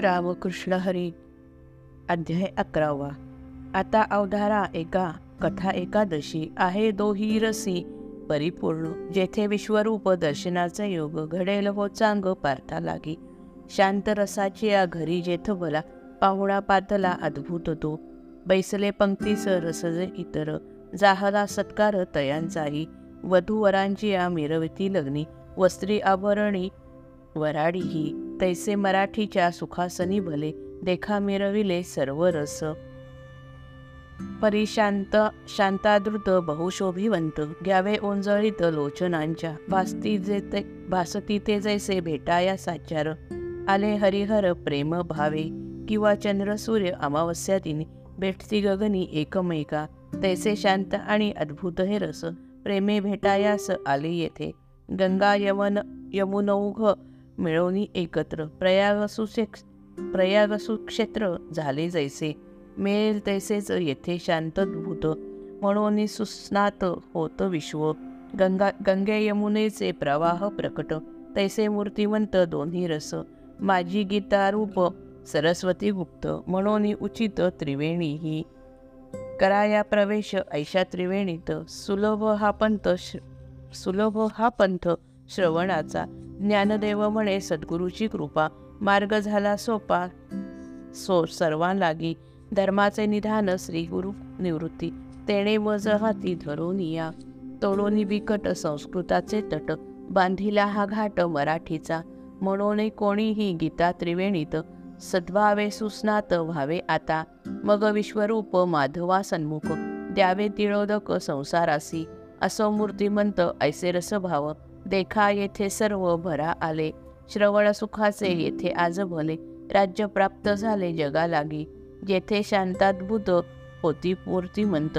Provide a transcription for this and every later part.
रामकृष्ण हरी अध्याय अकरावा. आता अवधारा एका कथा एकादशी आहे दोही रसी परिपूर्ण जेथे विश्वरूप दर्शनाचा योग घडेल हो चांग पार्था लागी. शांत रसाची या घरी जेथ भला पाहुणा पातला अद्भुत तो. बैसले पंक्तीस रसज इतर जाहला सत्कार तयांचाही. वधूवरांची या मिरवती लग्नी वस्त्री आभरणी वराडी ही तैसे मराठीच्या सुखासनी भले देखा मिरविले सर्व रस. परिशांत शांतादृत बहुशोभिवंत घ्यावे ओंजळीत लोचनांच्या भासती जे ते भासती ते जैसे भेटाया साचार. आले हरिहर प्रेम भावे किंवा चंद्र सूर्य अमावस्या दिनी भेटती गगनी एकमेका तैसे शांत आणि अद्भुत हे रस प्रेमे भेटायास आले येथे. गंगा यवन यमुनौघ मिळवणी एकत्र. प्रयागसुशे प्रयागसुक्षेत्र झाले जैसे. मिळेल तैसेच येथे शांतभूत म्हणून सुस्नात होत विश्व. गंगा गंगे यमुनेचे प्रवाह प्रकट. तैसे मूर्तिवंत दोन्ही रस. माझी गीता रूप सरस्वती गुप्त. म्हणून उचित त्रिवेणी ही. कराया प्रवेश ऐशा त्रिवेणीत. सुलभ हा पंथ सुलभ हा पंथ श्रवणाचा. ज्ञानदेव म्हणे सद्गुरूची कृपा मार्ग झाला सोपा. सो सर्वांलागी धर्माचे निधान श्री गुरु निवृत्ती. तेणे वज हाती धरून या. तोडोनी बिकट संस्कृताचे तट बांधिला हा घाट मराठीचा. म्हणून कोणीही गीता त्रिवेणीत सद्भावे सुस्नात व्हावे आता. मग विश्वरूप माधवा सन्मुख द्यावे तिळोदक संसारासी. असो मूर्तिमंत ऐसे रसभाव. देखा येथे सर्व भरा आले. श्रवण सुखाचे येथे आज भले. राज्य प्राप्त झाले जगालागी. जेथे शांताद्भुत होती मूर्तिमंत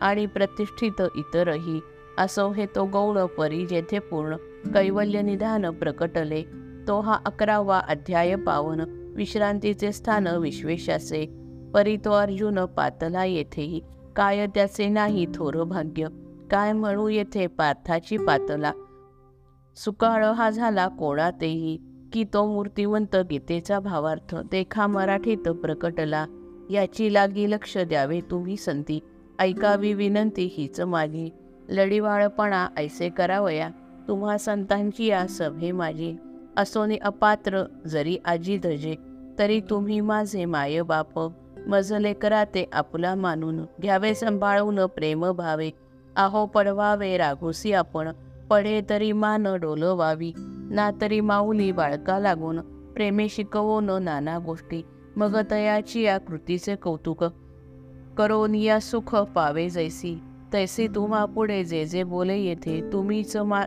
आणि प्रतिष्ठित इतरही. असो हे तो गौण परी जेथे पूर्ण कैवल्य निधान प्रकटले. तो हा अकरावा अध्याय पावन. विश्रांतीचे स्थान विश्वेशाचे. परी तो अर्जुन पातला येथेही. काय त्याचे नाही थोर भाग्य. काय म्हणू येथे पार्थाची पातला. सुकाळ हा झाला कोणातेही की तो मूर्तिवंत गीतेचा भावार्थ देखा मराठीत प्रकटला. याची लागी लक्ष द्यावे तुम्ही संती ऐकावी विनंती हीच माझी. लढीवाळपणा ऐसे करावया. तुम्हा संतांची या सभे माझी. असोने अपात्र जरी आजी धजे तरी तुम्ही माझे माय बाप. मजले कराते आपला मानून. घ्यावे सांभाळून प्रेम भावे. आहो पडवावे राघोसी आपण. पडे तरी मान डोलवावी. ना तरी माऊली बाळका लागून प्रेमे शिकवून नाना गोष्टी. मग तयाची या कृतीचे कौतुक. करोन या सुख पावे जैसी. तैसे तुम्हा पुढे जे जे बोले येथे तुम्हीच मा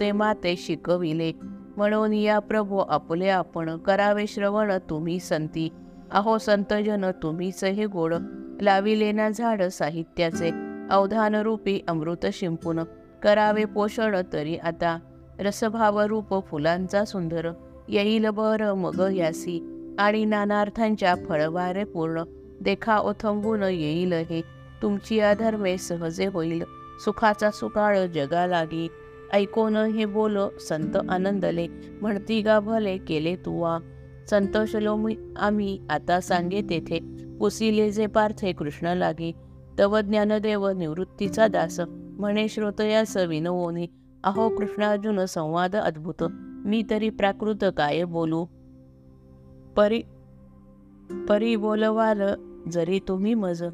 ते माते शिकविले. म्हणून या प्रभो आपले आपण करावे श्रवण तुम्ही संती. अहो संतजन तुम्हीच हे गोड. लाविले ना झाड साहित्याचे. अवधान रूपी अमृत शिंपून. करावे पोषण तरी आता रसभाव रूप फुलांचा सुंदर येईल बर मग यासी. आणि नानार्थांच्या फळवारे पूर्ण देखा ओथंबून येईल हे. तुमची अधर्मे सहजे होईल. सुखाचा सुकाळ जगा लागी ऐकोन हे बोल संत आनंदले. म्हणती गा भले केले तुवा. संत मी आम्ही आता सांगे तेथे. पुसिले जे पार्थे कृष्ण लागे तव ज्ञानदेव निवृत्तीचा दास. म्हणे श्रोतयास विनवोनी अहो कृष्णार्जुन संवाद अद्भुत. मी तरी प्राकृत काय बोलू? परी परी बोलवाल जरी तुम्ही मज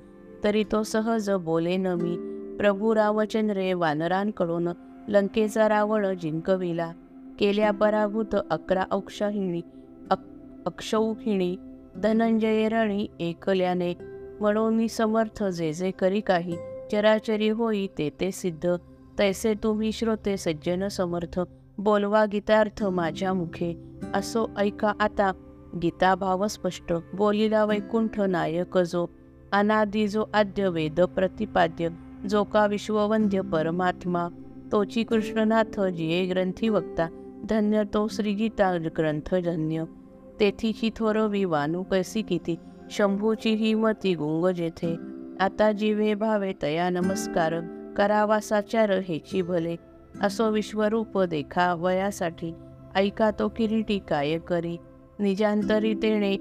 तरी तो सहज बोले न मी. प्रभू रावचंद्रे वानरांकडून लंकेचा रावण जिंकविला. केल्या पराभूत अकरा अक्षहिणी अक अक्षौहिणी धनंजय रणी एकल्याने म्हणून समर्थ जे जे करी काही चराचरी होई ते ते सिद्ध. तैसे तुम्ही श्रोते सज्जन समर्थ. बोलवा गीतार्थ माझ्या मुखे. असो ऐका आता. गीता भाव स्पष्ट. बोलिला वैकुंठ नायक जो. अनादि जो आद्य वेद प्रतिपाद्य. जो का विश्ववंद्य परमात्मा. तोची कृष्णनाथ जिये ग्रंथी वक्ता. धन्य तो श्रीगीता ग्रंथ धन्य तेथीची थोरवी वानू कैसी किती? शंभूची ही मती गुंग जेथे. आता जीवे भावे तया नमस्कार करावा साचार हेची भले. असो विश्वरूप देखा वयासाठी. ऐका तो किरीटी काय करी. निजांतरी तेणे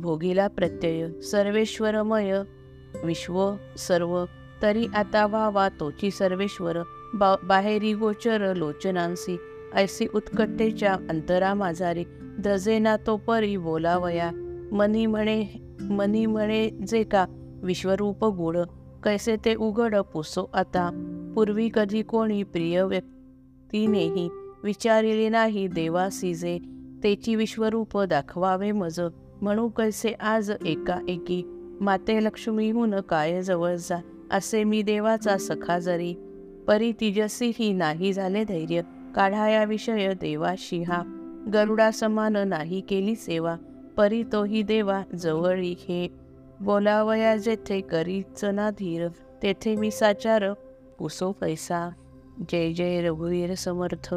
भोगीला प्रत्यय. सर्वेश्वरमय. विश्व सर्व. तरी आता व्हावा तोची सर्वेश्वर. बा बाहेरी गोचर लोचनांसी. ऐसी उत्कटेच्या अंतरा माझारी द्रजेना तो परी बोलावया. मनी म्हणे मनी म्हणे जे का विश्वरूप गुण. कैसे ते उघड पुसो आता. पूर्वी कधी कोणी प्रिय व्यक्तीनेही विचारिले नाही देवा जे तेची विश्वरूप दाखवावे मज. म्हणू कैसे आज एकाएकी. माते लक्ष्मीहून काय जवळ जा. असे मी देवाचा सखा जरी. परी तिजसी ही नाही झाले धैर्य. काढाया विषय देवाशी हा. गरुडा समान नाही केली सेवा. परी तोही देवा जवळी हे बोलावया जेथे करीच ना धीर तेथे मी साचार पुसो पैसा. जय जय रघुवीर समर्थ.